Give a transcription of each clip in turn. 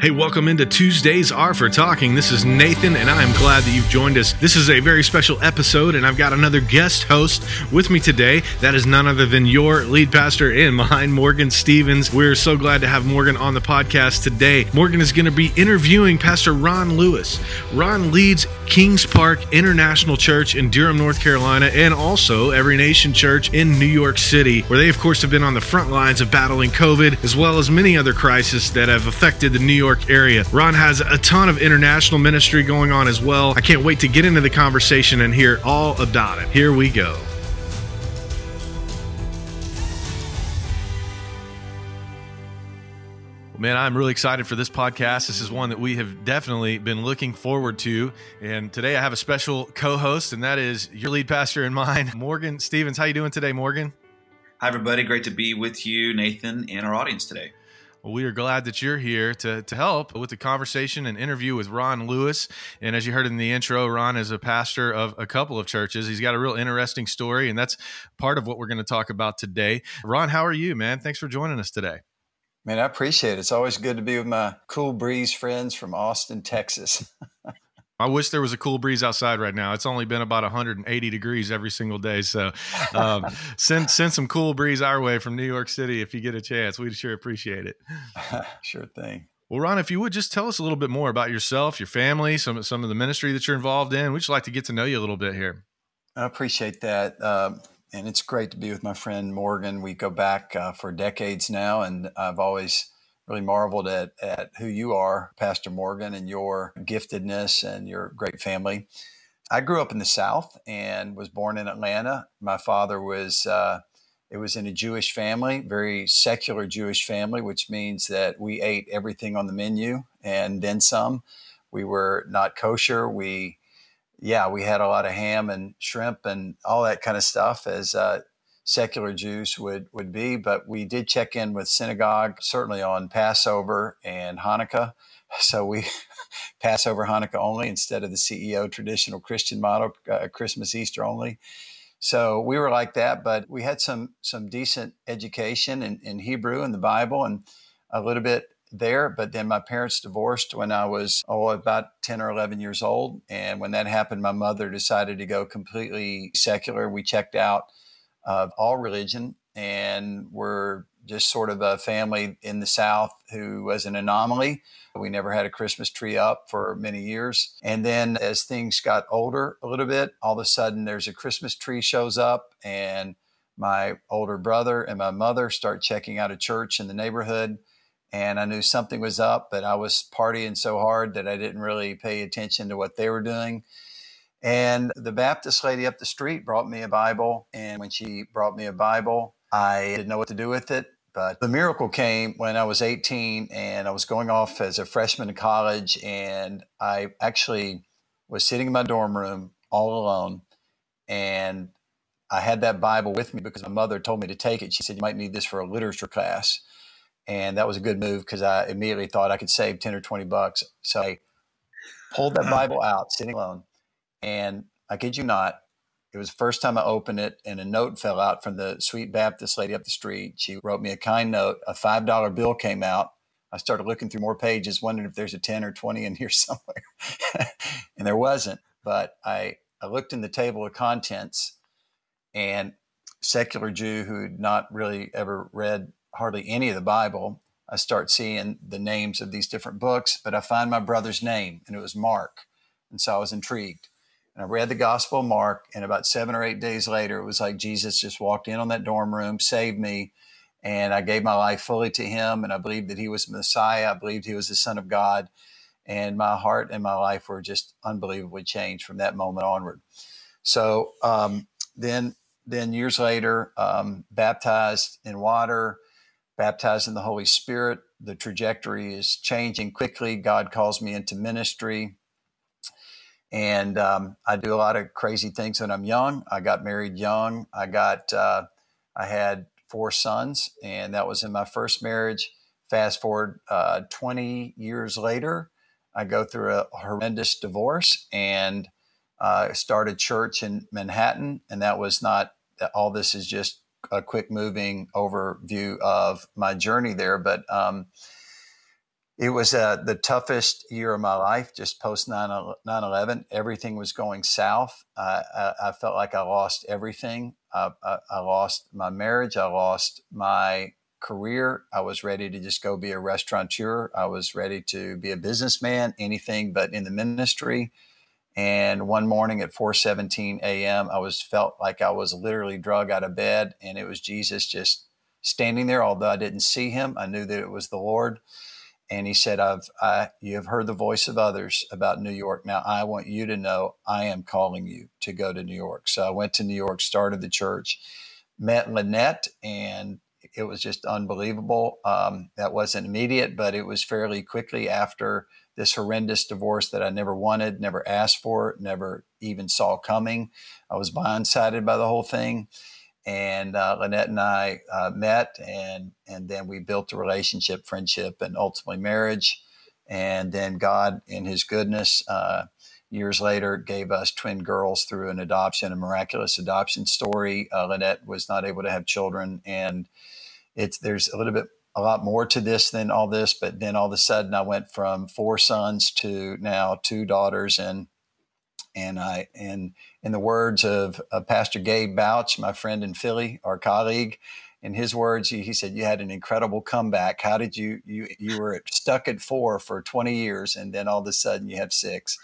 Hey, welcome into Tuesdays Are for Talking. This is Nathan, and I am glad that you've joined us. This is a very special episode, and I've got another guest host with me today. That is none other than your lead pastor and mine, Morgan Stevens. We're so glad to have Morgan on the podcast today. Morgan is going to be interviewing Pastor Ron Lewis. Ron leads Kings Park International Church in Durham, North Carolina, and also Every Nation Church in New York City, where they, of course, have been on the front lines of battling COVID, as well as many other crises that have affected the New York area. Ron has a ton of international ministry going on as well. I can't wait to get into the conversation and hear all about it. Here we go. Man, I'm really excited for this podcast. This is one that we have definitely been looking forward to. And today I have a special co-host, and that is your lead pastor and mine, Morgan Stevens. How you doing today, Morgan? Hi, everybody. Great to be with you, Nathan, and our audience today. Well, we are glad that you're here to, to help with the conversation and interview with Ron Lewis. And as you heard in the intro, Ron is a pastor of a couple of churches. He's got a real interesting story, and that's part of what we're going to talk about today. Ron, how are you, man? Thanks for joining us today. Man, I appreciate it. It's always good to be with my cool breeze friends from Austin, Texas. I wish there was a cool breeze outside right now. It's only been about 180 degrees every single day. So um, send send some cool breeze our way from New York City if you get a chance. We'd sure appreciate it. sure thing. Well, Ron, if you would just tell us a little bit more about yourself, your family, some some of the ministry that you're involved in. We'd just like to get to know you a little bit here. I appreciate that. Um, and it's great to be with my friend Morgan. We go back uh, for decades now, and I've always really marveled at, at who you are, Pastor Morgan, and your giftedness and your great family. I grew up in the South and was born in Atlanta. My father was, uh, it was in a Jewish family, very secular Jewish family, which means that we ate everything on the menu and then some. We were not kosher. We, yeah, we had a lot of ham and shrimp and all that kind of stuff as uh, secular Jews would would be. But we did check in with synagogue certainly on Passover and Hanukkah. So we Passover, Hanukkah only instead of the CEO traditional Christian model, uh, Christmas, Easter only. So we were like that, but we had some some decent education in, in Hebrew and the Bible and a little bit there. But then my parents divorced when I was oh about ten or eleven years old, and when that happened, my mother decided to go completely secular. We checked out of all religion, and we're just sort of a family in the South who was an anomaly. We never had a Christmas tree up for many years. And then as things got older a little bit, all of a sudden there's a Christmas tree shows up and my older brother and my mother start checking out a church in the neighborhood. And I knew something was up, but I was partying so hard that I didn't really pay attention to what they were doing. And the Baptist lady up the street brought me a Bible. And when she brought me a Bible, I didn't know what to do with it. But the miracle came when I was 18 and I was going off as a freshman in college. And I actually was sitting in my dorm room all alone. And I had that Bible with me because my mother told me to take it. She said, You might need this for a literature class. And that was a good move because I immediately thought I could save 10 or 20 bucks. So I pulled that Bible out, sitting alone, and I kid you not, it was the first time I opened it, and a note fell out from the sweet Baptist lady up the street. She wrote me a kind note. A $5 bill came out. I started looking through more pages, wondering if there's a 10 or 20 in here somewhere. and there wasn't. But I, I looked in the table of contents, and secular Jew who had not really ever read hardly any of the Bible, I start seeing the names of these different books, but I find my brother's name, and it was Mark. And so I was intrigued. And I read the Gospel of Mark, and about seven or eight days later, it was like Jesus just walked in on that dorm room, saved me, and I gave my life fully to Him. And I believed that He was Messiah. I believed He was the Son of God. And my heart and my life were just unbelievably changed from that moment onward. So um, then, then years later, um, baptized in water, baptized in the Holy Spirit. The trajectory is changing quickly. God calls me into ministry and um, I do a lot of crazy things when I'm young. I got married young. I got uh, I had four sons, and that was in my first marriage. Fast forward uh, 20 years later, I go through a horrendous divorce and uh, started church in Manhattan, and that was not all. This is just a quick moving overview of my journey there, but. Um, it was uh, the toughest year of my life, just post 9 11. Everything was going south. I, I, felt like I lost everything. I, I, I, lost my marriage. I lost my career. I was ready to just go be a restaurateur. I was ready to be a businessman, anything but in the ministry. And one morning at 4:17 a.m., I was felt like I was literally drug out of bed, and it was Jesus just standing there. Although I didn't see him, I knew that it was the Lord and he said, "I've I, you have heard the voice of others about New York. Now I want you to know I am calling you to go to New York." So I went to New York, started the church, met Lynette, and it was just unbelievable. Um, that wasn't immediate, but it was fairly quickly after this horrendous divorce that I never wanted, never asked for, never even saw coming. I was blindsided by the whole thing and uh, Lynette and I uh, met, and and then we built a relationship, friendship, and ultimately marriage. And then God, in His goodness, uh, years later, gave us twin girls through an adoption, a miraculous adoption story. Uh, Lynette was not able to have children, and it's there's a little bit a lot more to this than all this. But then all of a sudden, I went from four sons to now two daughters, and and I and in the words of, of Pastor Gabe Bouch, my friend in Philly, our colleague, in his words, he, he, said, "You had an incredible comeback. How did you you you were stuck at four for 20 years, and then all of a sudden you have six.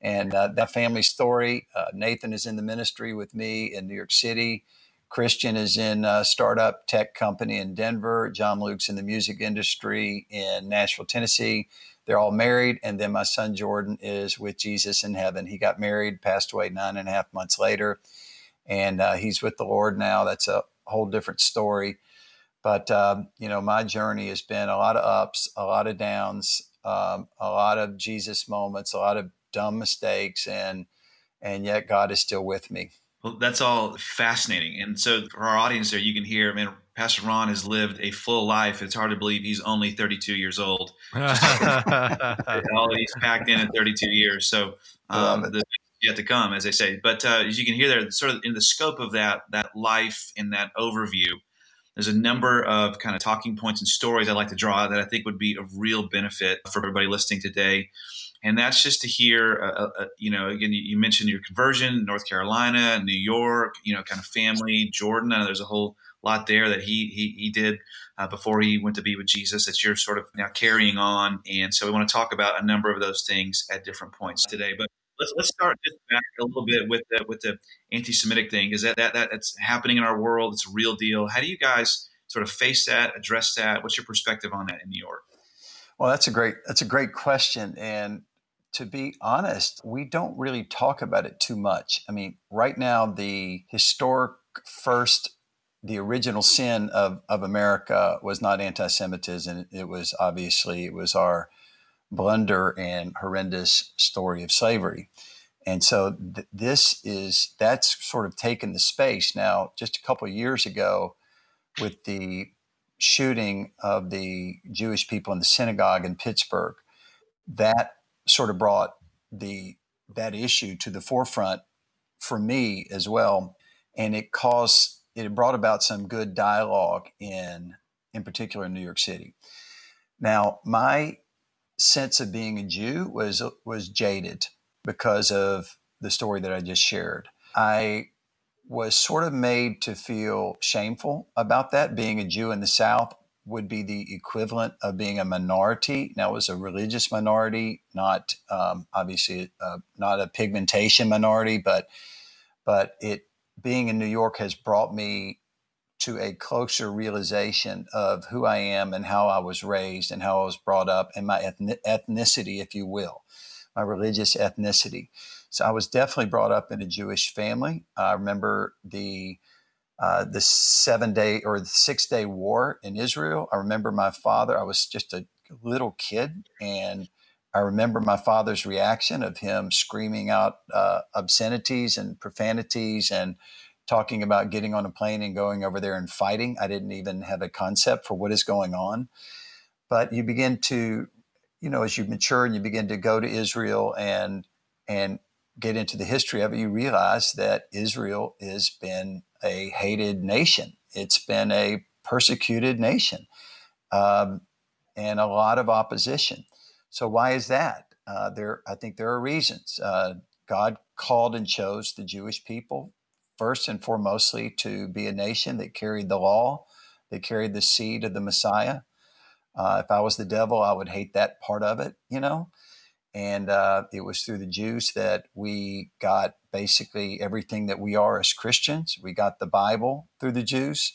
And uh, that family story. Uh, Nathan is in the ministry with me in New York City. Christian is in a startup tech company in Denver. John Luke's in the music industry in Nashville, Tennessee. They're all married. And then my son Jordan is with Jesus in heaven. He got married, passed away nine and a half months later. And uh, he's with the Lord now. That's a whole different story. But, um, you know, my journey has been a lot of ups, a lot of downs, um, a lot of Jesus moments, a lot of dumb mistakes. And, and yet God is still with me. Well, that's all fascinating. And so for our audience there, you can hear, I mean, Pastor Ron has lived a full life. It's hard to believe he's only 32 years old. all he's packed in at 32 years. So um, the yet to come, as they say. But uh, as you can hear there, sort of in the scope of that that life in that overview, there's a number of kind of talking points and stories I'd like to draw that I think would be of real benefit for everybody listening today and that's just to hear, uh, uh, uh, you know, again, you, mentioned your conversion, North Carolina, New York, you know, kind of family, Jordan. I know there's a whole lot there that he he, he did uh, before he went to be with Jesus that you're sort of now carrying on. And so we want to talk about a number of those things at different points today. But let's let's start just back a little bit with the with the anti-Semitic thing. Is that that, that that's happening in our world? It's a real deal. How do you guys sort of face that, address that? What's your perspective on that in New York? Well, that's a great that's a great question, and to be honest, we don't really talk about it too much. I mean, right now, the historic first, the original sin of, of America was not anti Semitism. It was obviously, it was our blunder and horrendous story of slavery. And so th- this is, that's sort of taken the space. Now, just a couple of years ago, with the shooting of the Jewish people in the synagogue in Pittsburgh, that sort of brought the that issue to the forefront for me as well, and it caused it brought about some good dialogue in in particular in New York City. Now, my sense of being a Jew was was jaded because of the story that I just shared. I was sort of made to feel shameful about that being a Jew in the South would be the equivalent of being a minority. Now, it was a religious minority, not um, obviously uh, not a pigmentation minority, but but it being in New York has brought me to a closer realization of who I am and how I was raised and how I was brought up and my ethnicity, if you will, my religious ethnicity. So I was definitely brought up in a Jewish family. I remember the uh, the seven day or the six day war in Israel. I remember my father, I was just a little kid, and I remember my father's reaction of him screaming out uh, obscenities and profanities and talking about getting on a plane and going over there and fighting. I didn't even have a concept for what is going on. But you begin to, you know, as you mature and you begin to go to Israel and and get into the history of it, you realize that Israel has been a hated nation. It's been a persecuted nation. Um, and a lot of opposition. So why is that? Uh, there, I think there are reasons. Uh, God called and chose the Jewish people first and foremostly to be a nation that carried the law, that carried the seed of the Messiah. Uh, if I was the devil, I would hate that part of it, you know. And uh, it was through the Jews that we got basically everything that we are as Christians. We got the Bible through the Jews.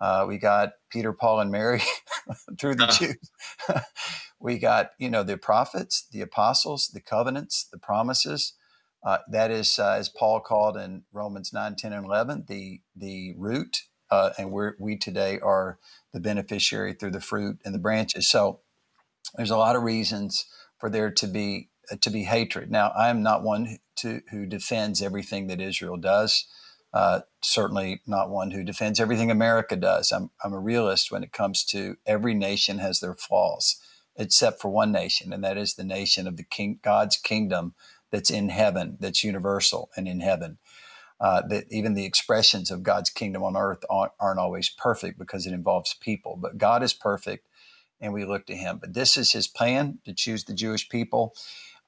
Uh, we got Peter, Paul, and Mary through the Jews. we got, you know, the prophets, the apostles, the covenants, the promises. Uh, that is, uh, as Paul called in Romans 9, 10, and 11, the, the root. Uh, and we we today are the beneficiary through the fruit and the branches. So there's a lot of reasons for there to be uh, to be hatred. Now, I am not one to, who defends everything that Israel does. Uh, certainly not one who defends everything America does. I'm, I'm a realist when it comes to every nation has their flaws, except for one nation, and that is the nation of the King, God's kingdom that's in heaven, that's universal and in heaven. Uh, that even the expressions of God's kingdom on earth aren't, aren't always perfect because it involves people, but God is perfect, and we look to Him. But this is His plan to choose the Jewish people.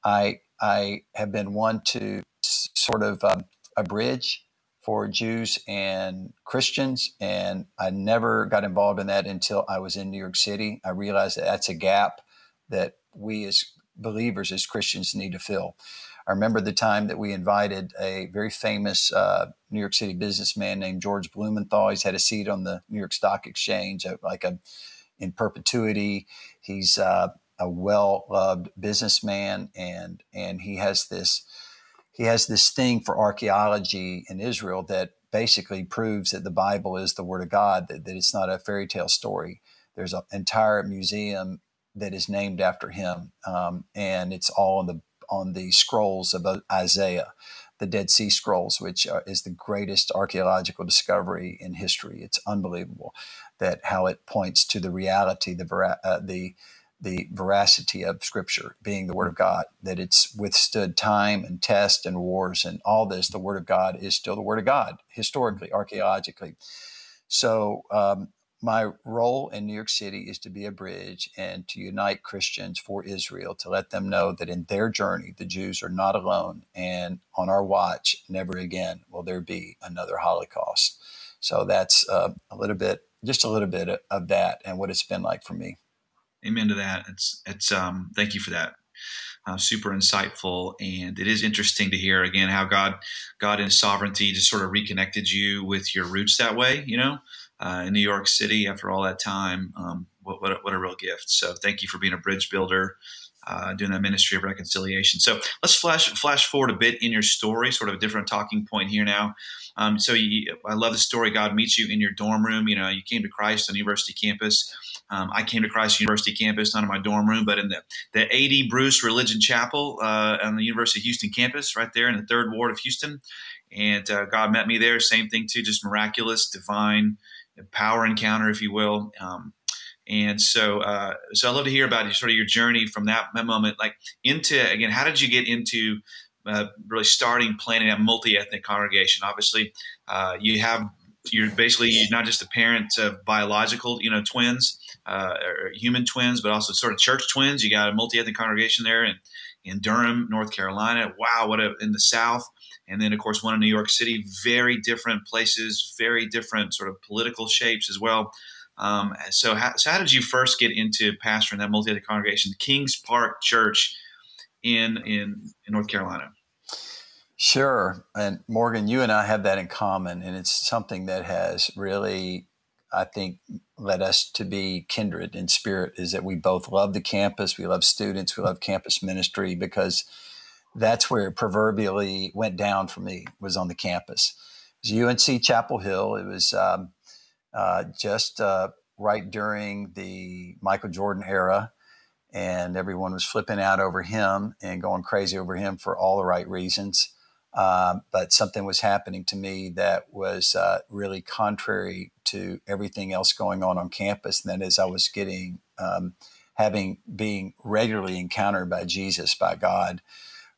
I I have been one to sort of um, a bridge for Jews and Christians, and I never got involved in that until I was in New York City. I realized that that's a gap that we as believers, as Christians, need to fill. I remember the time that we invited a very famous uh, New York City businessman named George Blumenthal. He's had a seat on the New York Stock Exchange, like a in perpetuity. He's uh, a well loved businessman, and and he has this he has this thing for archaeology in Israel that basically proves that the Bible is the Word of God, that, that it's not a fairy tale story. There's an entire museum that is named after him, um, and it's all on the on the scrolls of Isaiah, the Dead Sea Scrolls, which are, is the greatest archaeological discovery in history. It's unbelievable that how it points to the reality, the uh, the the veracity of Scripture being the Word of God, that it's withstood time and test and wars and all this. The Word of God is still the Word of God, historically, archaeologically. So, um, my role in New York City is to be a bridge and to unite Christians for Israel, to let them know that in their journey, the Jews are not alone. And on our watch, never again will there be another Holocaust. So that's uh, a little bit, just a little bit of that and what it's been like for me amen to that. It's it's um, thank you for that. Uh, super insightful, and it is interesting to hear again how God God in sovereignty just sort of reconnected you with your roots that way. You know, uh, in New York City after all that time. Um, what what a, what a real gift. So thank you for being a bridge builder. Uh, doing that ministry of reconciliation. So let's flash flash forward a bit in your story, sort of a different talking point here now. Um, so you, I love the story. God meets you in your dorm room. You know, you came to Christ on university campus. Um, I came to Christ University campus, not in my dorm room, but in the, the A.D. Bruce Religion Chapel uh, on the University of Houston campus, right there in the third ward of Houston. And uh, God met me there. Same thing, too, just miraculous, divine power encounter, if you will. Um, and so, uh, so I love to hear about sort of your journey from that moment, like into again. How did you get into uh, really starting planning a multi-ethnic congregation? Obviously, uh, you have you're basically not just a parent of biological, you know, twins, uh, or human twins, but also sort of church twins. You got a multi-ethnic congregation there in, in Durham, North Carolina. Wow, what a in the South, and then of course one in New York City. Very different places, very different sort of political shapes as well. Um, so, how, so how did you first get into pastoring that multi-ethnic congregation, the Kings Park Church in in, in North Carolina? Sure. And Morgan, you and I have that in common. And it's something that has really, I think, led us to be kindred in spirit is that we both love the campus. We love students. We love campus ministry because that's where it proverbially went down for me was on the campus. It was UNC Chapel Hill. It was um, uh, just uh, right during the Michael Jordan era and everyone was flipping out over him and going crazy over him for all the right reasons. Um, but something was happening to me that was uh, really contrary to everything else going on on campus. And that is, I was getting, um, having, being regularly encountered by Jesus, by God,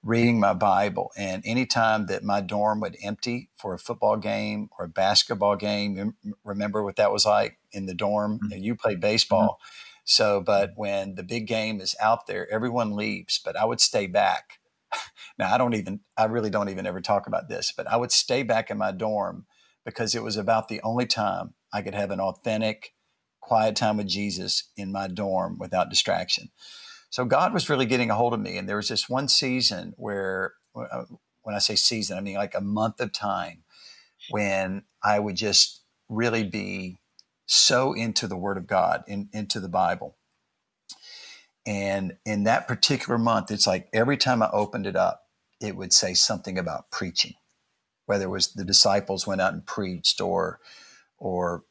reading my Bible. And anytime that my dorm would empty for a football game or a basketball game, remember what that was like in the dorm? Mm-hmm. You played baseball. Mm-hmm So, but when the big game is out there, everyone leaves, but I would stay back. now, I don't even, I really don't even ever talk about this, but I would stay back in my dorm because it was about the only time I could have an authentic, quiet time with Jesus in my dorm without distraction. So God was really getting a hold of me. And there was this one season where, uh, when I say season, I mean like a month of time when I would just really be so into the Word of God, in, into the Bible. And in that particular month, it's like every time I opened it up, it would say something about preaching, whether it was the disciples went out and preached or, or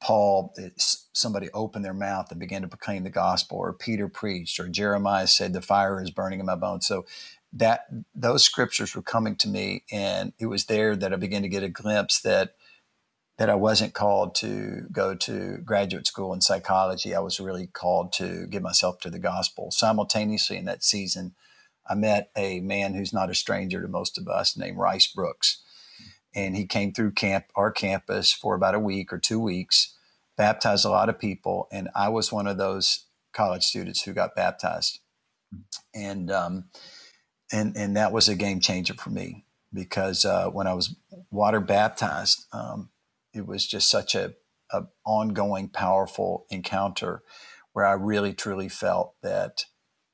Paul, eh, somebody opened their mouth and began to proclaim the gospel, or Peter preached, or Jeremiah said, "The fire is burning in my bones." So that those scriptures were coming to me, and it was there that I began to get a glimpse that that I wasn't called to go to graduate school in psychology. I was really called to give myself to the gospel. Simultaneously, in that season, I met a man who's not a stranger to most of us, named Rice Brooks, and he came through camp our campus for about a week or two weeks, baptized a lot of people, and I was one of those college students who got baptized, and um, and and that was a game changer for me because uh, when I was water baptized, um, it was just such a, a ongoing, powerful encounter where I really truly felt that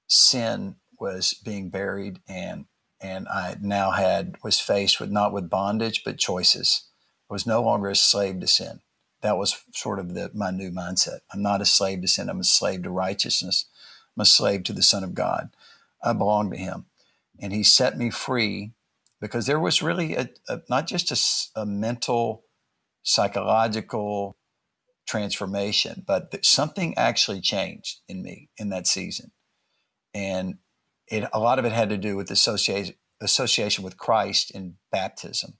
sin was being buried and and I now had was faced with not with bondage but choices. I was no longer a slave to sin. That was sort of the my new mindset. I'm not a slave to sin. I'm a slave to righteousness. I'm a slave to the Son of God. I belong to Him, and He set me free because there was really a, a not just a, a mental psychological transformation, but something actually changed in me in that season. And it, a lot of it had to do with association, association with Christ in baptism,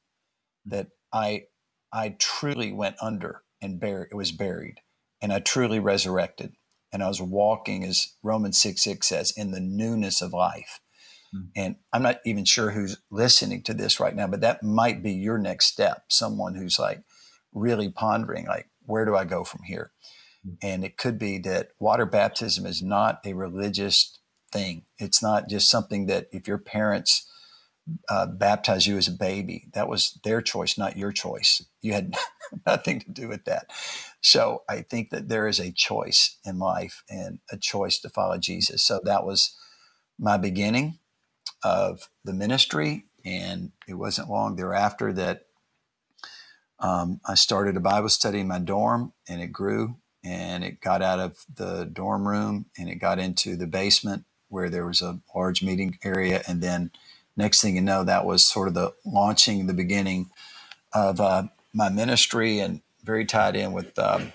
that I, I truly went under and buried, it was buried, and I truly resurrected. And I was walking, as Romans 6 6 says, in the newness of life. Mm. And I'm not even sure who's listening to this right now, but that might be your next step. Someone who's like, really pondering like where do i go from here mm. and it could be that water baptism is not a religious thing. It's not just something that if your parents uh, baptized you as a baby that was their choice not your choice. You had nothing to do with that. So i think that there is a choice in life and a choice to follow jesus. So that was my beginning of the ministry and it wasn't long thereafter that um, I started a Bible study in my dorm and it grew and it got out of the dorm room and it got into the basement where there was a large meeting area. And then next thing you know, that was sort of the launching, the beginning of uh, my ministry and very tied in with, um,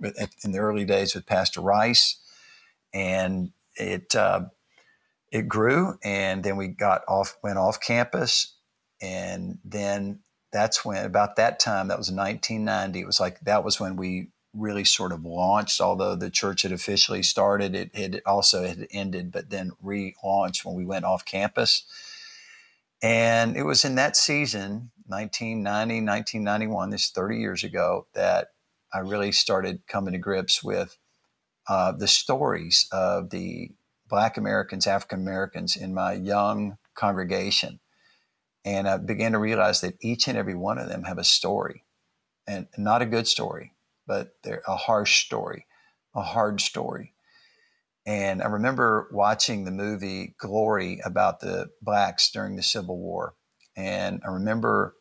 with, in the early days with Pastor Rice. And it, uh, it grew and then we got off, went off campus and then that's when about that time that was 1990 it was like that was when we really sort of launched although the church had officially started it had also had ended but then relaunched when we went off campus. And it was in that season 1990 1991 this 30 years ago that i really started coming to grips with uh, the stories of the black americans african americans in my young congregation. And I began to realize that each and every one of them have a story, and not a good story, but they're a harsh story, a hard story. And I remember watching the movie Glory about the blacks during the Civil War. And I remember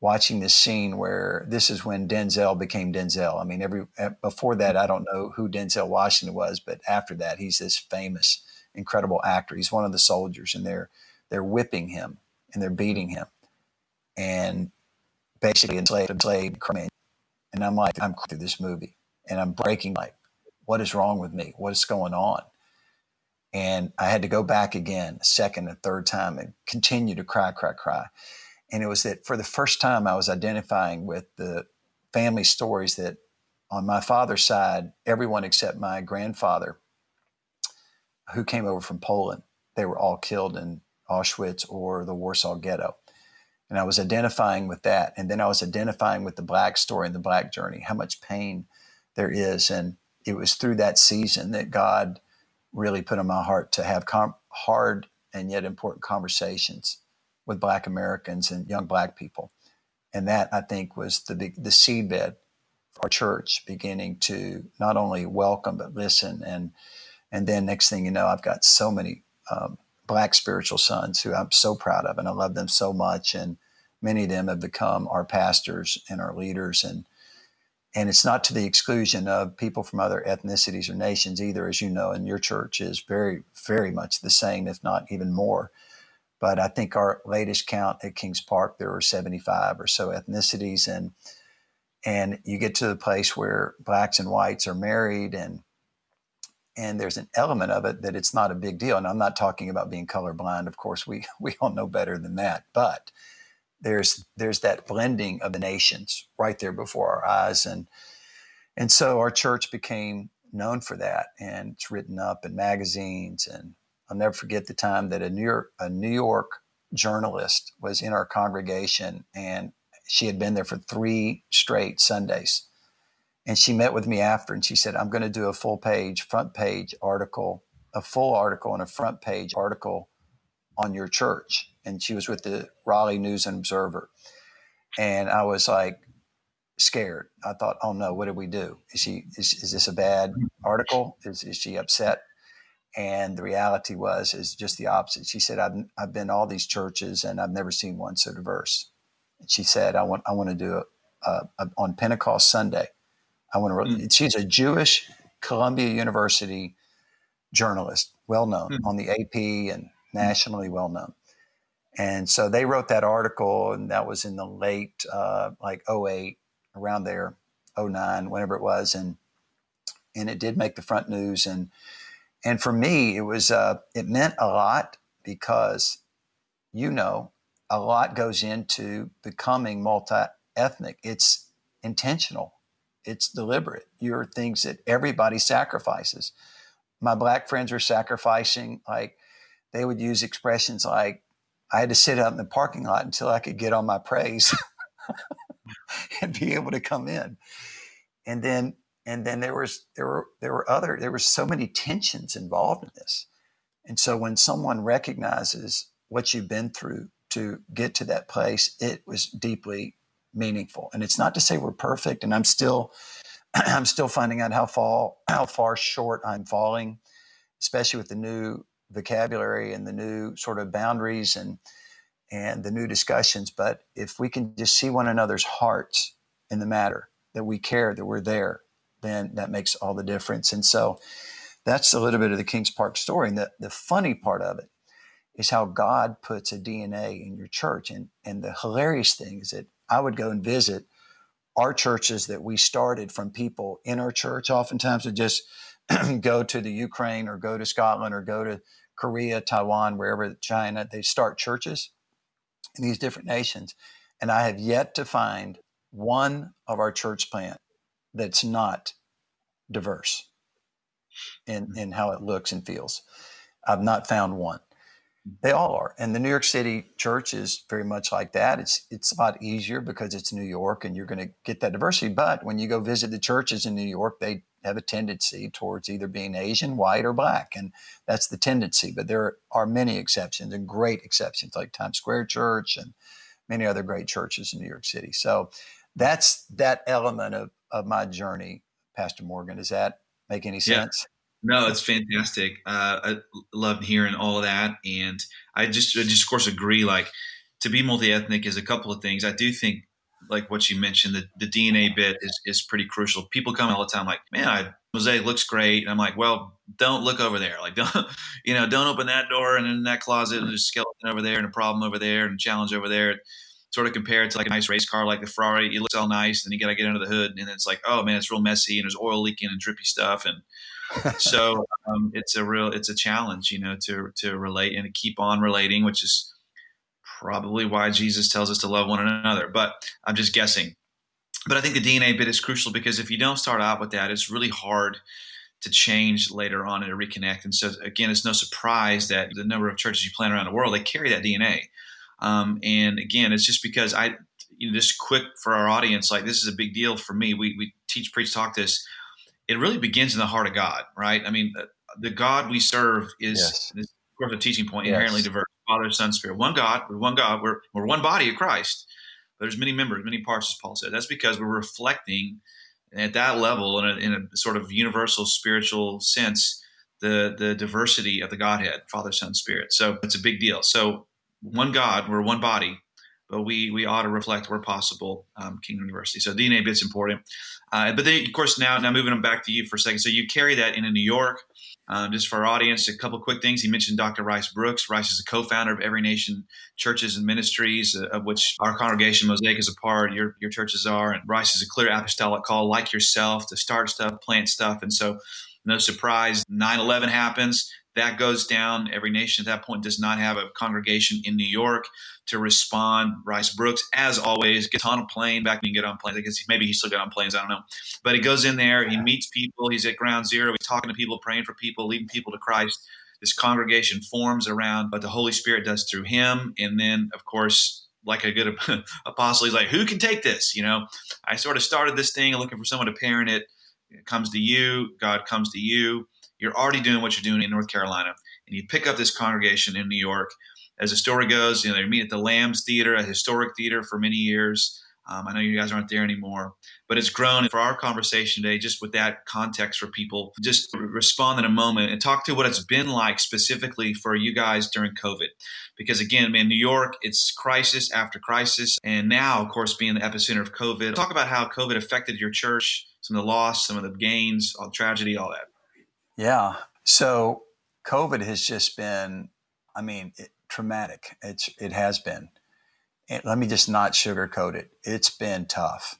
watching this scene where this is when Denzel became Denzel. I mean, every eh, before that, I don't know who Denzel Washington was, but after that, he's this famous, incredible actor. He's one of the soldiers, and they're they're whipping him and they're beating him and basically enslaved, enslaved. And I'm like, I'm through this movie and I'm breaking like, what is wrong with me? What is going on? And I had to go back again, a second and third time and continue to cry, cry, cry. And it was that for the first time I was identifying with the family stories that on my father's side, everyone except my grandfather, who came over from Poland, they were all killed in Auschwitz or the Warsaw Ghetto. And I was identifying with that. And then I was identifying with the Black story and the Black journey, how much pain there is. And it was through that season that God really put on my heart to have com- hard and yet important conversations with Black Americans and young Black people, and that I think was the big the seedbed for our church beginning to not only welcome but listen and and then next thing you know, I've got so many um, Black spiritual sons who I'm so proud of, and I love them so much, and many of them have become our pastors and our leaders. And and it's not to the exclusion of people from other ethnicities or nations either as you know and your church is very very much the same if not even more. But i think our latest count at kings park there were 75 or so ethnicities. And and you get to the place where blacks and whites are married and and there's an element of it that it's not a big deal and i'm not talking about being colorblind of course we we all know better than that but there's there's that blending of the nations right there before our eyes and and so our church became known for that and it's written up in magazines and I'll never forget the time that a New York a New York journalist was in our congregation and she had been there for 3 straight Sundays and she met with me after and she said I'm going to do a full page front page article a full article and a front page article on your church. And she was with the Raleigh News and Observer. And I was like scared. I thought, oh no, what did we do? Is she is, is this a bad article? Is, is she upset? And the reality was is just the opposite. She said, I've, I've been all these churches and I've never seen one so diverse. And she said, I want I want to do it on Pentecost Sunday. I want to. Mm. She's a Jewish Columbia University journalist, well known mm. on the AP and nationally well known. And so they wrote that article, and that was in the late, uh, like 08, around there, 09, whenever it was. And, and it did make the front news. And, and for me, it was, uh, it meant a lot because, you know, a lot goes into becoming multi ethnic. It's intentional, it's deliberate. You're things that everybody sacrifices. My black friends were sacrificing like they would use expressions like, I had to sit out in the parking lot until I could get on my praise and be able to come in. And then and then there was there were there were other there were so many tensions involved in this. And so when someone recognizes what you've been through to get to that place, it was deeply meaningful. And it's not to say we're perfect and I'm still I'm still finding out how far how far short I'm falling, especially with the new vocabulary and the new sort of boundaries and and the new discussions. But if we can just see one another's hearts in the matter, that we care, that we're there, then that makes all the difference. And so that's a little bit of the Kings Park story. And the, the funny part of it is how God puts a DNA in your church. And, and the hilarious thing is that I would go and visit our churches that we started from people in our church. Oftentimes would just go to the Ukraine or go to Scotland or go to Korea, Taiwan, wherever, China, they start churches in these different nations. And I have yet to find one of our church plant that's not diverse in, mm-hmm. in how it looks and feels. I've not found one. They all are. And the New York City church is very much like that. It's it's a lot easier because it's New York and you're going to get that diversity. But when you go visit the churches in New York, they have a tendency towards either being Asian, white, or black. And that's the tendency. But there are many exceptions and great exceptions like Times Square Church and many other great churches in New York City. So that's that element of, of my journey, Pastor Morgan. Does that make any sense? No, it's fantastic. Uh, I love hearing all of that, and I just, I just, of course, agree. Like to be multi-ethnic is a couple of things. I do think like what you mentioned, the, the DNA bit is, is pretty crucial. People come all the time like, man, I, mosaic looks great. And I'm like, well, don't look over there. Like, don't, you know, don't open that door and in that closet and there's a skeleton over there and a problem over there and a challenge over there. Sort of compare it to like a nice race car like the Ferrari. It looks all nice. And you got to get under the hood. And it's like, oh man, it's real messy and there's oil leaking and drippy stuff. And so um, it's a real, it's a challenge, you know, to, to relate and to keep on relating, which is, probably why Jesus tells us to love one another. But I'm just guessing. But I think the DNA bit is crucial because if you don't start out with that, it's really hard to change later on and to reconnect. And so, again, it's no surprise that the number of churches you plant around the world, they carry that DNA. Um, and again, it's just because I, you know, just quick for our audience, like this is a big deal for me. We, we teach, preach, talk this. it really begins in the heart of God, right? I mean, the God we serve is, yes. is of course, a teaching point, yes. inherently diverse. Father, Son, Spirit, one God. We're one God. We're we're one body of Christ. But there's many members, many parts, as Paul said. That's because we're reflecting at that level, in a, in a sort of universal spiritual sense, the the diversity of the Godhead, Father, Son, Spirit. So it's a big deal. So one God, we're one body, but we we ought to reflect where possible um, Kingdom University. So DNA bit's important. Uh, but then, of course, now now moving them back to you for a second. So you carry that into New York. Um, just for our audience, a couple quick things. He mentioned Dr. Rice Brooks. Rice is a co-founder of Every Nation Churches and Ministries, uh, of which our congregation Mosaic is a part. Your your churches are, and Rice is a clear apostolic call, like yourself, to start stuff, plant stuff, and so no surprise, 9/11 happens that goes down. Every nation at that point does not have a congregation in New York to respond. Rice Brooks, as always, gets on a plane. Back when you get on planes, I guess maybe he still got on planes. I don't know. But he goes in there, he meets people. He's at ground zero. He's talking to people, praying for people, leading people to Christ. This congregation forms around what the Holy Spirit does through him. And then, of course, like a good apostle, he's like, who can take this? You know, I sort of started this thing looking for someone to parent it. It comes to you. God comes to you you're already doing what you're doing in North Carolina, and you pick up this congregation in New York. As the story goes, you know they meet at the Lambs Theater, a historic theater for many years. Um, I know you guys aren't there anymore, but it's grown for our conversation today, just with that context for people. Just respond in a moment and talk to what it's been like specifically for you guys during COVID. Because again, man, New York, it's crisis after crisis. And now, of course, being the epicenter of COVID, talk about how COVID affected your church, some of the loss, some of the gains, all the tragedy, all that. Yeah. So COVID has just been, I mean, it, traumatic. It's it has been. And let me just not sugarcoat it. It's been tough.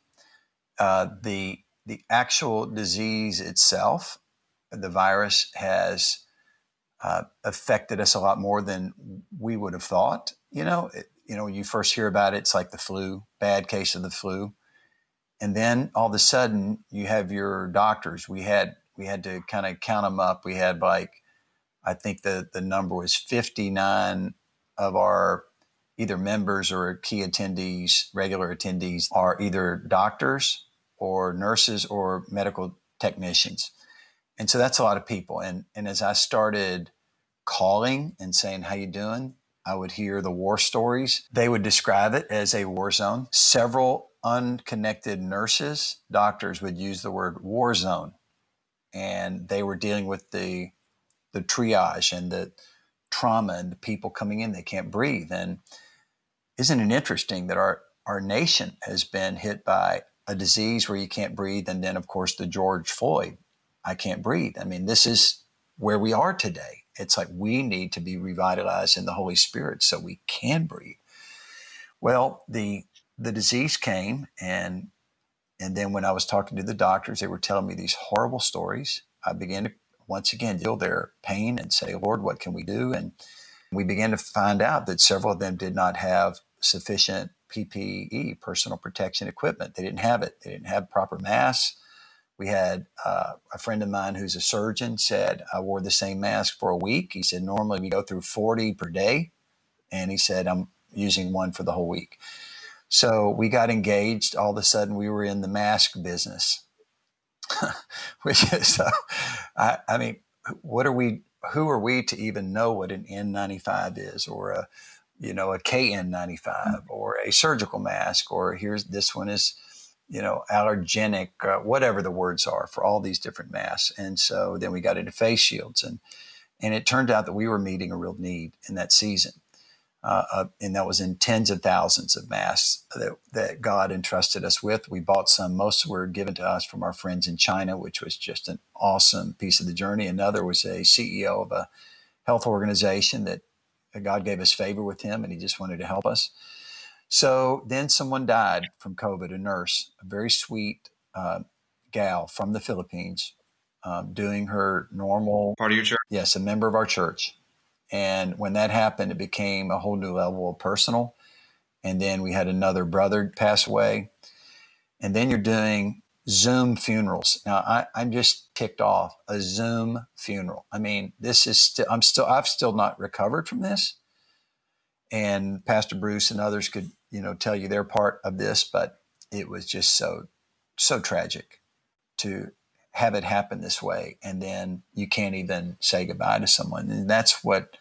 Uh, the the actual disease itself, the virus has uh, affected us a lot more than we would have thought. You know, it, you know, you first hear about it, it's like the flu, bad case of the flu, and then all of a sudden you have your doctors. We had we had to kind of count them up. We had like, I think the, the number was 59 of our either members or key attendees, regular attendees, are either doctors or nurses or medical technicians. And so that's a lot of people. And, and as I started calling and saying, how you doing? I would hear the war stories. They would describe it as a war zone. Several unconnected nurses, doctors would use the word war zone and they were dealing with the the triage and the trauma and the people coming in they can't breathe. And isn't it interesting that our our nation has been hit by a disease where you can't breathe and then of course the George Floyd I can't breathe. I mean this is where we are today. It's like we need to be revitalized in the Holy Spirit so we can breathe. Well the the disease came and and then when I was talking to the doctors, they were telling me these horrible stories. I began to once again feel their pain and say, Lord, what can we do? And we began to find out that several of them did not have sufficient PPE, personal protection equipment. They didn't have it. They didn't have proper masks. We had uh, a friend of mine who's a surgeon said, I wore the same mask for a week. He said, normally we go through 40 per day. And he said, I'm using one for the whole week. So we got engaged. All of a sudden, we were in the mask business, which is, uh, I, I, mean, what are we? Who are we to even know what an N95 is, or a, you know, a KN95, or a surgical mask, or here's this one is, you know, allergenic, uh, whatever the words are for all these different masks. And so then we got into face shields, and and it turned out that we were meeting a real need in that season uh, uh, and that was in tens of thousands of masks that, that God entrusted us with. We bought some. Most were given to us from our friends in China, which was just an awesome piece of the journey. Another was a CEO of a health organization that God gave us favor with him, and he just wanted to help us. So then someone died from COVID, a nurse, a very sweet uh, gal from the Philippines, um, doing her normal part of your church. Yes, a member of our church and when that happened, it became a whole new level of personal. And then we had another brother pass away. And then you're doing Zoom funerals. Now I, am just ticked off a Zoom funeral. I mean, this is still, I'm still, I've still not recovered from this. And Pastor Bruce and others could, you know, tell you their part of this, but it was just so, so tragic to have it happen this way, and then you can't even say goodbye to someone. And that's what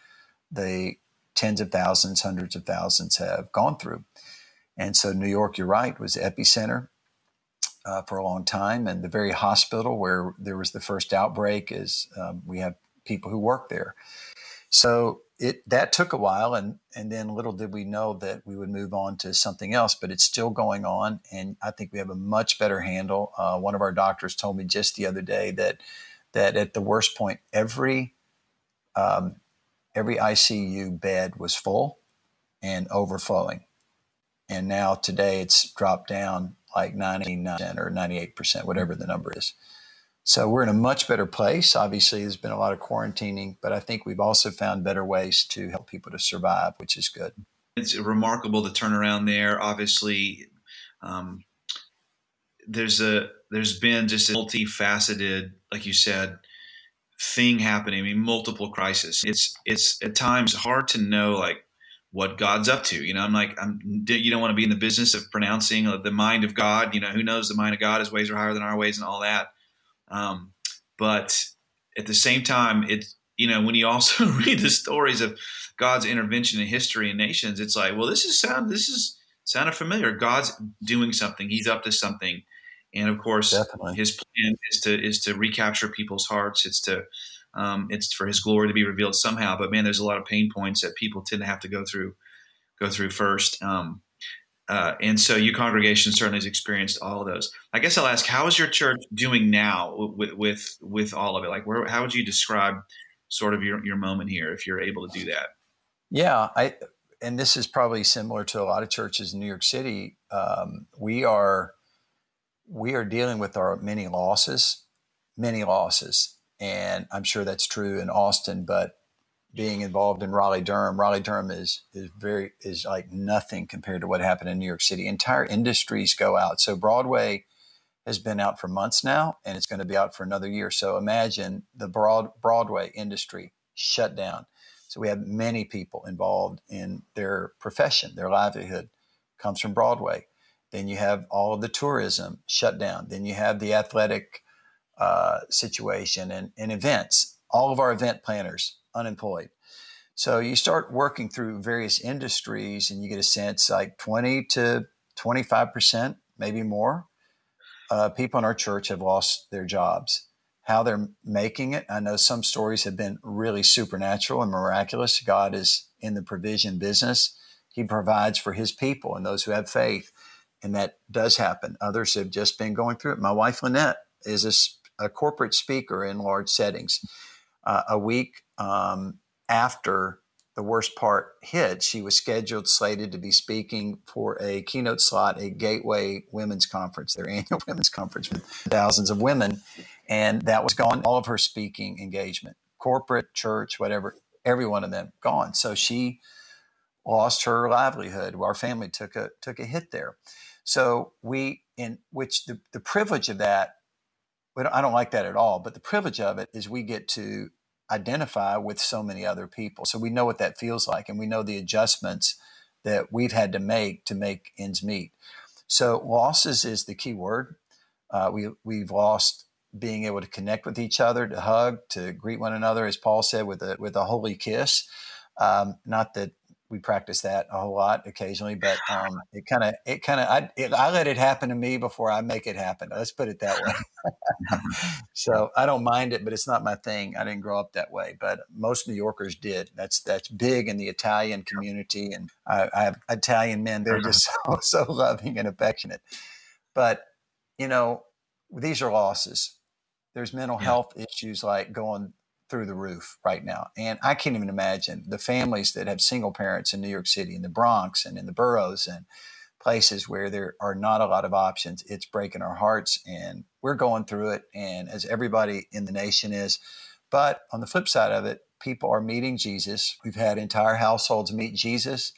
the tens of thousands, hundreds of thousands have gone through. And so, New York, you're right, was epicenter uh, for a long time, and the very hospital where there was the first outbreak is um, we have people who work there. So it that took a while, and and then little did we know that we would move on to something else. But it's still going on, and I think we have a much better handle. Uh, one of our doctors told me just the other day that that at the worst point, every um, every ICU bed was full and overflowing, and now today it's dropped down like 99% or 98%, whatever the number is. So we're in a much better place. Obviously, there's been a lot of quarantining, but I think we've also found better ways to help people to survive, which is good. It's remarkable the turnaround there. Obviously, um, there's a there's been just a multifaceted, like you said, thing happening. I mean, multiple crises. It's it's at times hard to know like what God's up to. You know, I'm like, I'm, you don't want to be in the business of pronouncing the mind of God. You know, who knows the mind of God? His ways are higher than our ways, and all that. Um, but at the same time, it's you know when you also read the stories of God's intervention in history and nations, it's like, well, this is sound this is sounded familiar. God's doing something. He's up to something, and of course, Definitely. His plan is to is to recapture people's hearts. It's to um, it's for His glory to be revealed somehow. But man, there's a lot of pain points that people tend to have to go through go through first. Um, uh, and so your congregation certainly has experienced all of those. I guess I'll ask, how is your church doing now with with with all of it? Like, where, how would you describe sort of your, your moment here, if you're able to do that? Yeah, I and this is probably similar to a lot of churches in New York City. Um, we are we are dealing with our many losses, many losses, and I'm sure that's true in Austin, but being involved in Raleigh Durham. Raleigh Durham is is very is like nothing compared to what happened in New York City. Entire industries go out. So Broadway has been out for months now, and it's going to be out for another year. So imagine the broad Broadway industry shut down. So we have many people involved in their profession, their livelihood comes from Broadway. Then you have all of the tourism shut down. Then you have the athletic uh, situation and, and events. All of our event planners unemployed. So you start working through various industries and you get a sense like 20 to 25%, maybe more, uh, people in our church have lost their jobs. How they're making it, I know some stories have been really supernatural and miraculous. God is in the provision business. He provides for his people and those who have faith. And that does happen. Others have just been going through it. My wife, Lynette, is a, a corporate speaker in large settings. Uh, a week um, after the worst part hit, she was scheduled, slated to be speaking for a keynote slot at Gateway Women's Conference, their annual women's conference with thousands of women. And that was gone, all of her speaking engagement, corporate, church, whatever, every one of them gone. So she lost her livelihood. Our family took a took a hit there. So we, in which the, the privilege of that, I don't like that at all, but the privilege of it is we get to identify with so many other people. So we know what that feels like, and we know the adjustments that we've had to make to make ends meet. So losses is the key word. Uh, we we've lost being able to connect with each other, to hug, to greet one another, as Paul said, with a with a holy kiss. Um, not that we practice that a whole lot occasionally, but um, it kind of it kind of I, I let it happen to me before I make it happen. Let's put it that way. so I don't mind it, but it's not my thing. I didn't grow up that way, but most New Yorkers did. That's that's big in the Italian community, and I, I have Italian men. They're just so so loving and affectionate. But you know, these are losses. There's mental yeah. health issues like going through the roof right now. And I can't even imagine the families that have single parents in New York City, in the Bronx, and in the boroughs, and places where there are not a lot of options. It's breaking our hearts, and we're going through it, and as everybody in the nation is. But on the flip side of it, people are meeting Jesus. We've had entire households meet Jesus.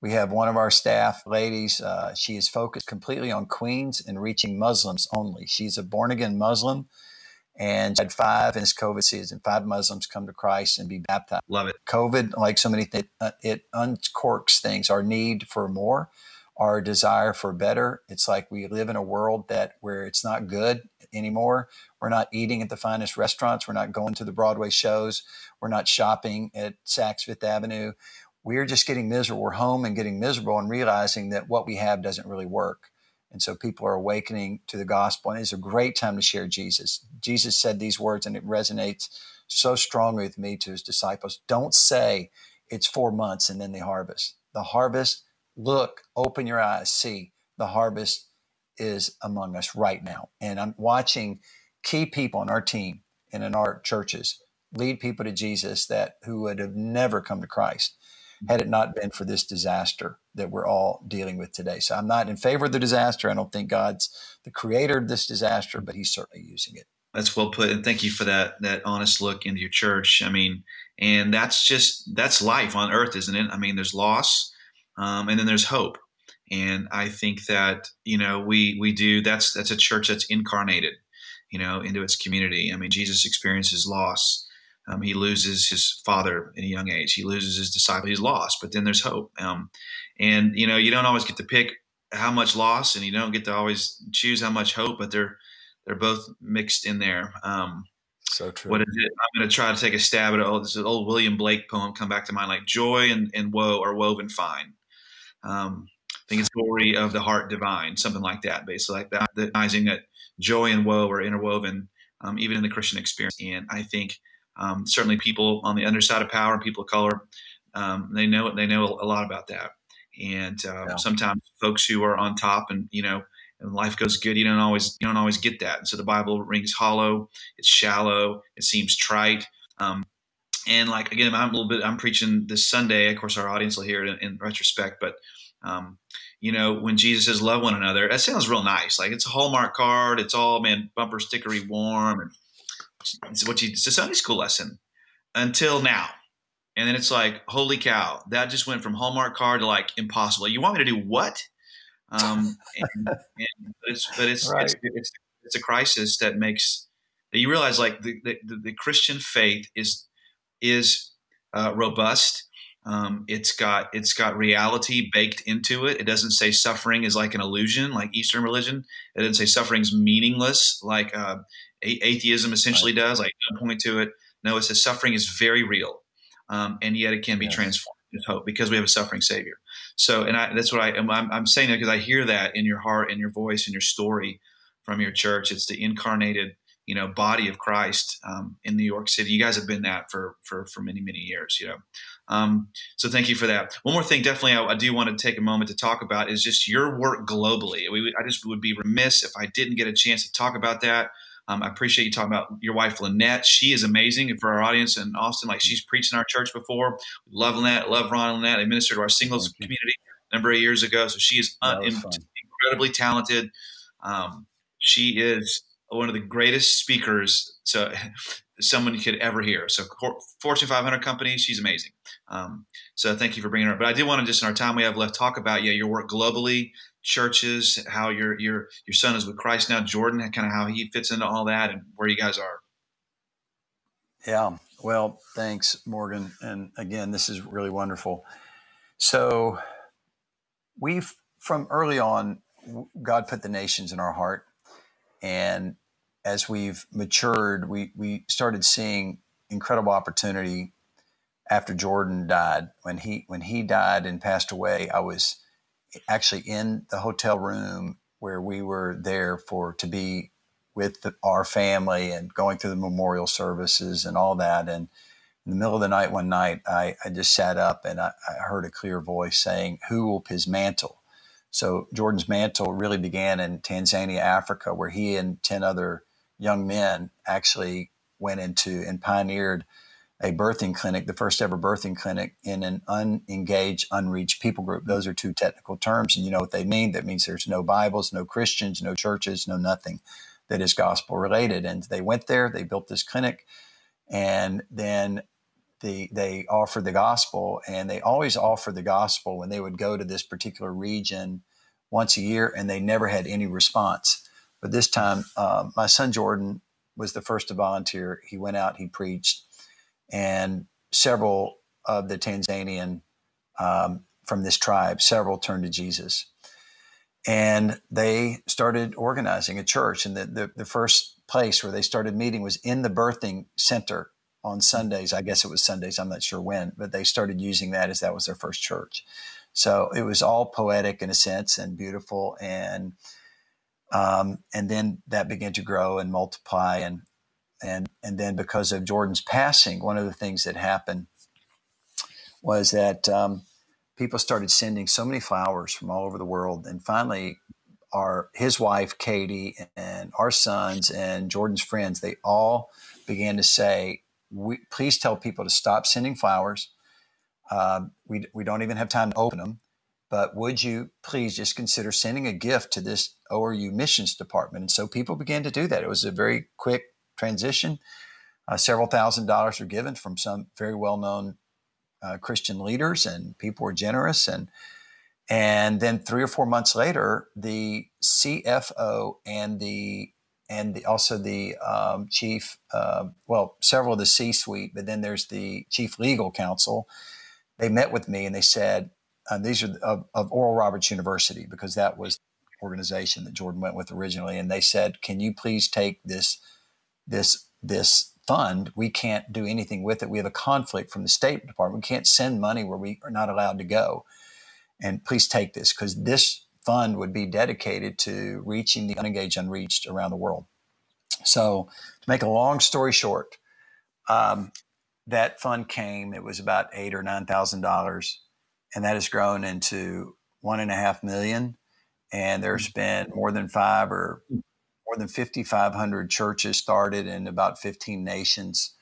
We have one of our staff ladies. Uh, she is focused completely on Queens and reaching Muslims only. She's a born again Muslim and had five in this COVID season, five Muslims come to Christ and be baptized. Love it. COVID, like so many things, uh, it uncorks things. Our need for more, our desire for better. It's like we live in a world that where it's not good anymore. We're not eating at the finest restaurants. We're not going to the Broadway shows. We're not shopping at Saks Fifth Avenue. We're just getting miserable. We're home and getting miserable and realizing that what we have doesn't really work. And so people are awakening to the gospel. And it's a great time to share Jesus. Jesus said these words, and it resonates so strongly with me to his disciples. Don't say it's four months and then the harvest. The harvest, look, open your eyes, see, the harvest is among us right now. And I'm watching key people on our team and in our churches lead people to Jesus that who would have never come to Christ had it not been for this disaster that we're all dealing with today. So I'm not in favor of the disaster. I don't think God's the creator of this disaster, but he's certainly using it. That's well put, and thank you for that that honest look into your church. I mean, and that's just that's life on earth, isn't it? I mean, there's loss, um, and then there's hope, and I think that you know we we do that's that's a church that's incarnated, you know, into its community. I mean, Jesus experiences loss. Um, he loses his father in a young age. He loses his disciple. He's lost, but then there's hope. Um, and you know, you don't always get to pick how much loss, and you don't get to always choose how much hope, but they're they're both mixed in there. Um, so true. What is it? I'm going to try to take a stab at it. Oh, this old William Blake poem come back to mind, like joy and, and woe are woven fine. Um, I think it's glory of the heart divine, something like that, basically like that, recognizing that joy and woe are interwoven, um, even in the Christian experience. And I think um, certainly people on the underside of power, and people of color, um, they know they know a lot about that. And uh, yeah. sometimes folks who are on top and you know and life goes good, you don't always you don't always get that. And so the Bible rings hollow. It's shallow. It seems trite. Um, and like again, I'm a little bit. I'm preaching this Sunday. Of course, our audience will hear it in, in retrospect, but um, you know, when Jesus says love one another, that sounds real nice. Like it's a Hallmark card. It's all man bumper stickery warm, and what you. It's a Sunday school lesson until now. And then it's like, holy cow, that just went from Hallmark card to like impossible. You want me to do what? Um, and, and it's, but it's, right. it's, it's, it's a crisis that makes that you realize like the, the, the Christian faith is is uh, robust. Um, it's got it's got reality baked into it. It doesn't say suffering is like an illusion, like Eastern religion. It doesn't say suffering is meaningless, like uh, atheism essentially right. does. Like don't point to it. No, it says suffering is very real, um, and yet it can be yes. transformed with hope because we have a suffering Savior. So, and I, that's what I am. I'm, I'm saying that because I hear that in your heart, in your voice, in your story from your church. It's the incarnated, you know, body of Christ um, in New York City. You guys have been that for for for many many years. You know, um, so thank you for that. One more thing, definitely, I, I, do want to take a moment to talk about is just your work globally. We, I just would be remiss if I didn't get a chance to talk about that. Um, I appreciate you talking about your wife Lynette. She is amazing, and for our audience in Austin, like she's preached in our church before. Love Lynette, love Ron and Lynette. They ministered to our singles community a number of years ago, so she is un- incredibly talented. Um, she is one of the greatest speakers so someone could ever hear. So Fortune 500 companies, she's amazing. Um, so thank you for bringing her. But I do want to just in our time we have left talk about yeah your work globally, churches, how your your your son is with Christ now, Jordan, kind of how he fits into all that, and where you guys are. Yeah, well, thanks, Morgan, and again, this is really wonderful. So, we've from early on, God put the nations in our heart, and as we've matured, we we started seeing incredible opportunity after Jordan died. When he when he died and passed away, I was actually in the hotel room where we were there for to be with the, our family and going through the memorial services and all that. And in the middle of the night, one night, I, I just sat up and I, I, heard a clear voice saying, "Who will his mantle?" So Jordan's mantle really began in Tanzania, Africa, where he and ten other young men actually went into and pioneered a birthing clinic, the first ever birthing clinic in an unengaged, unreached people group. Those are two technical terms, and you know what they mean. That means there's no Bibles, no Christians, no churches, no nothing that is gospel related. And they went there, they built this clinic, and then the, they offered the gospel, and they always offered the gospel when they would go to this particular region once a year, and they never had any response. But this time, uh, my son Jordan was the first to volunteer. He went out, he preached and several of the Tanzanian um, from this tribe, several turned to Jesus. and they started organizing a church. And the, the, the first place where they started meeting was in the birthing center on Sundays. I guess it was Sundays. I'm not sure when, but they started using that as that was their first church. So it was all poetic in a sense and beautiful. And, um, and then that began to grow and multiply. And, and, and then because of Jordan's passing, one of the things that happened was that, um, people started sending so many flowers from all over the world. And finally, our his wife Katie and our sons and Jordan's friends, they all began to say, "Please tell people to stop sending flowers. Uh, we we don't even have time to open them, but would you please just consider sending a gift to this ORU missions department?" And so people began to do that. It was a very quick transition. Uh, several thousand dollars were given from some very well known uh, Christian leaders, and people were generous. And and then three or four months later, the CFO and the and the, also the um, chief, uh, well, several of the C-suite, but then there's the chief legal counsel. They met with me and they said, uh, "These are of, of Oral Roberts University because that was the organization that Jordan went with originally." And they said, "Can you please take this this this fund, we can't do anything with it. We have a conflict from the State Department. We can't send money where we are not allowed to go. And please take this because this fund would be dedicated to reaching the unengaged, unreached around the world. So, to make a long story short, um, that fund came. It was about eight or nine thousand dollars, and that has grown into one and a half million. And there's been more than five or more than 5,500 churches started in about 15 nations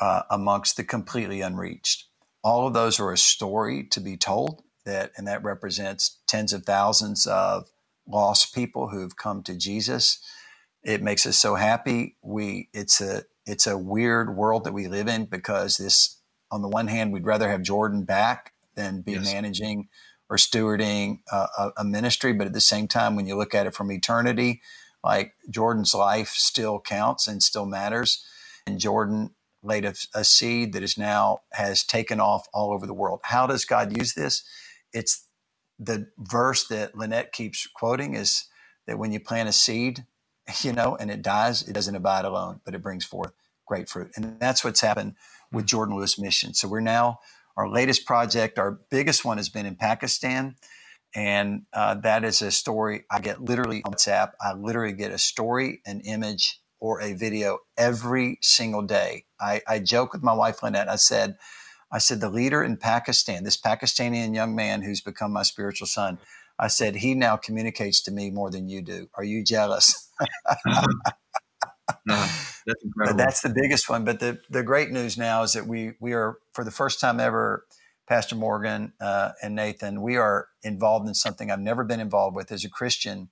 uh, amongst the completely unreached. All of those are a story to be told that, and that represents tens of thousands of lost people who've come to Jesus. It makes us so happy. We it's a it's a weird world that we live in because this on the one hand we'd rather have Jordan back than be yes. managing or stewarding a, a ministry, but at the same time, when you look at it from eternity, like Jordan's life still counts and still matters. And Jordan laid a, a, seed that is now has taken off all over the world. How does God use this? It's the verse that Lynette keeps quoting is that when you plant a seed, you know, and it dies, it doesn't abide alone, but it brings forth great fruit. And that's what's happened with Jordan Lewis Mission. So we're now our latest project, our biggest one has been in Pakistan. And uh, that is a story I get literally on WhatsApp. I literally get a story, an image, or a video every single day. I, I joke with my wife Lynette. I said, I said the leader in Pakistan, this Pakistani young man who's become my spiritual son. I said he now communicates to me more than you do. Are you jealous? no, that's incredible. That's the biggest one. But the the great news now is that we we are for the first time ever Pastor Morgan uh, and Nathan, we are involved in something I've never been involved with as a Christian.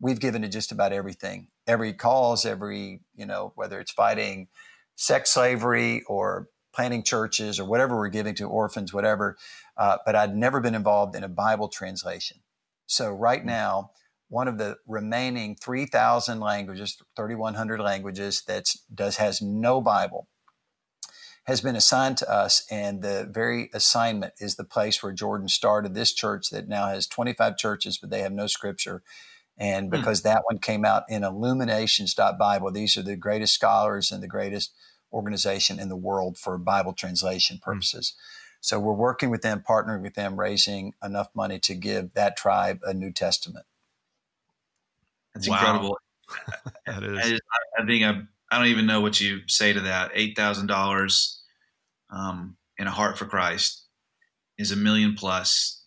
We've given to just about everything, every cause, every, you know, whether it's fighting sex slavery or planting churches or whatever we're giving to orphans, whatever. Uh, but I'd never been involved in a Bible translation. So right mm. now, one of the remaining 3,000 languages, 3,100 languages that does has no Bible has been assigned to us. And the very assignment is the place where Jordan started this church that now has 25 churches, but they have no scripture. And hmm. because mm. that one came out in illuminations.bible, these are the greatest scholars and the greatest organization in the world for Bible translation hmm. purposes. Mm. So we're working with them, partnering with them, raising enough money to give that tribe a New Testament. That's wow. incredible. that is. I, just, I think I I don't even know what you say to that. Eight thousand um, dollars in a heart for Christ is a million plus.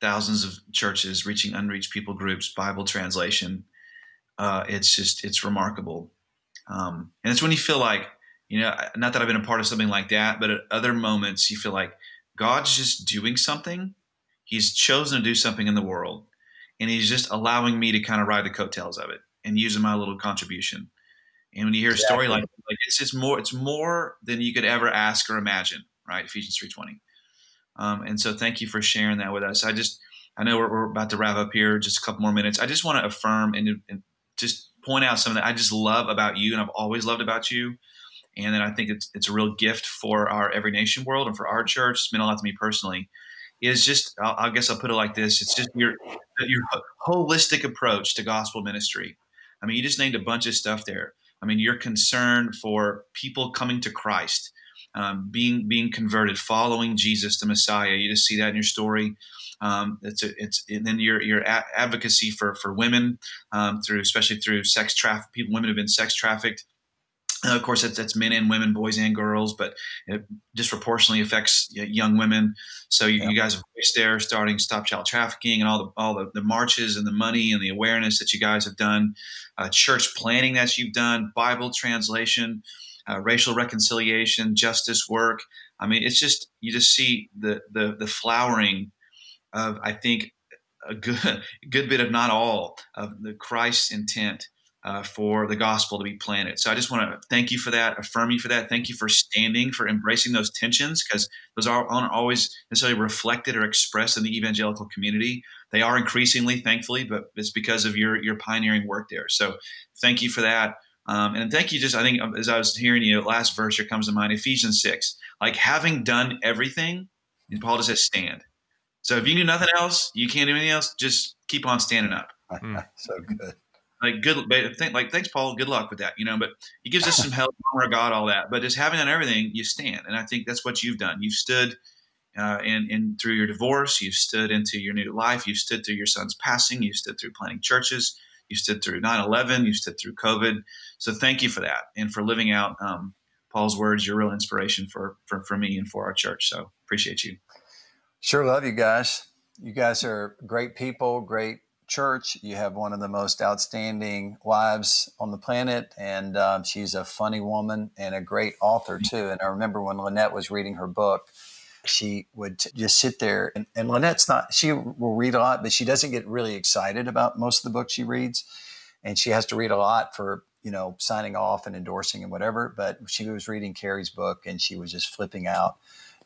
thousands of churches reaching unreached people groups, Bible translation. Uh, it's just it's remarkable, um, and it's when you feel like you know, not that I've been a part of something like that, but at other moments you feel like God's just doing something. He's chosen to do something in the world, and He's just allowing me to kind of ride the coattails of it and using my little contribution. And when you hear a story like like it's just more it's more than you could ever ask or imagine, right? Ephesians three twenty. Um, and so thank you for sharing that with us. I just I know we're, we're about to wrap up here, just a couple more minutes. I just want to affirm and, and just point out something that I just love about you, and I've always loved about you. And then I think it's it's a real gift for our Every Nation world and for our church. It's meant a lot to me personally. is just I guess I'll put it like this: it's just your your holistic approach to gospel ministry. I mean, you just named a bunch of stuff there. I mean, your concern for people coming to Christ, um, being being converted, following Jesus, the Messiah. You just see that in your story. Um, it's a, it's and then your your a- advocacy for for women um, through especially through sex traffic people women have been sex trafficked uh, of course, that's, that's men and women, boys and girls, but it disproportionately affects young women. So you, yeah. you guys have voiced there, starting Stop Child Trafficking and all the all the, the, marches and the money and the awareness that you guys have done, uh, church planning that you've done, Bible translation, uh, racial reconciliation, justice work. I mean, it's just you just see the the the flowering of I think a good good bit of not all of the Christ's intent uh, for the gospel to be planted. So I just want to thank you for that, affirm you for that. Thank you for standing, for embracing those tensions, because those aren't always necessarily reflected or expressed in the evangelical community. They are increasingly, thankfully, but it's because of your your pioneering work there. So thank you for that. Um, and thank you. Just I think as I was hearing you, last verse here comes to mind, Ephesians six. Like having done everything, and Paul just says stand. So if you do nothing else, you can't do anything else. Just keep on standing up. so good like good think like thanks paul. Good luck with that you know but he gives us some help honor god all that. But just having done everything you stand. And i think that's what you've done. You've stood uh, in, in through your divorce. You've stood into your new life. You've stood through your son's passing. You've stood through planting churches. You stood through 9-11 you stood through covid. So thank you for that and for living out um, paul's words your real inspiration for, for for me and for our church. So appreciate you. Sure love you guys. You guys are great people great church. You have one of the most outstanding wives on the planet, and um, she's a funny woman and a great author too. And I remember when Lynette was reading her book, she would just sit there, and, and Lynette's not. She will read a lot, but she doesn't get really excited about most of the books she reads, and she has to read a lot for you know signing off and endorsing and whatever. But she was reading Carrie's book, and she was just flipping out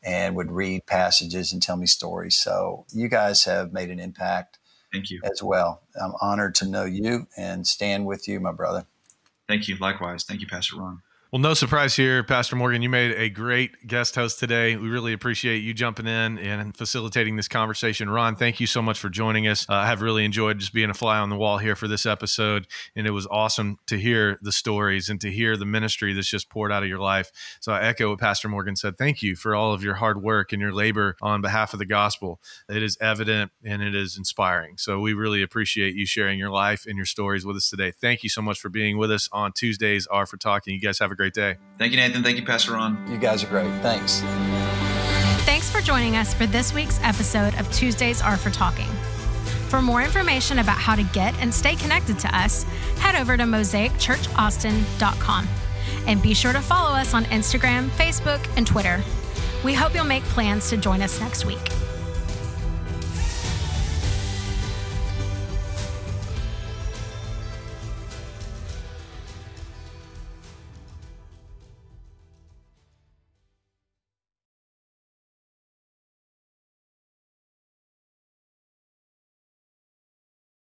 and would read passages and tell me stories. So you guys have made an impact Thank you. As well. I'm honored to know you and stand with you, my brother. Thank you. Likewise. Thank you, Pastor Ron. Well, no surprise here, Pastor Morgan. You made a great guest host today. We really appreciate you jumping in and facilitating this conversation. Ron, thank you so much for joining us. Uh, I have really enjoyed just being a fly on the wall here for this episode. And it was awesome to hear the stories and to hear the ministry that's just poured out of your life. So I echo what Pastor Morgan said. Thank you for all of your hard work and your labor on behalf of the gospel. It is evident and it is inspiring. So we really appreciate you sharing your life and your stories with us today. Thank you so much for being with us on Tuesdays are for talking. You guys have a great great day. Thank you, Nathan. Thank you, Pastor Ron. You guys are great. Thanks. Thanks for joining us for this week's episode of Tuesdays Are for Talking. For more information about how to get and stay connected to us, head over to mosaicchurchaustin.com and be sure to follow us on Instagram, Facebook, and Twitter. We hope you'll make plans to join us next week.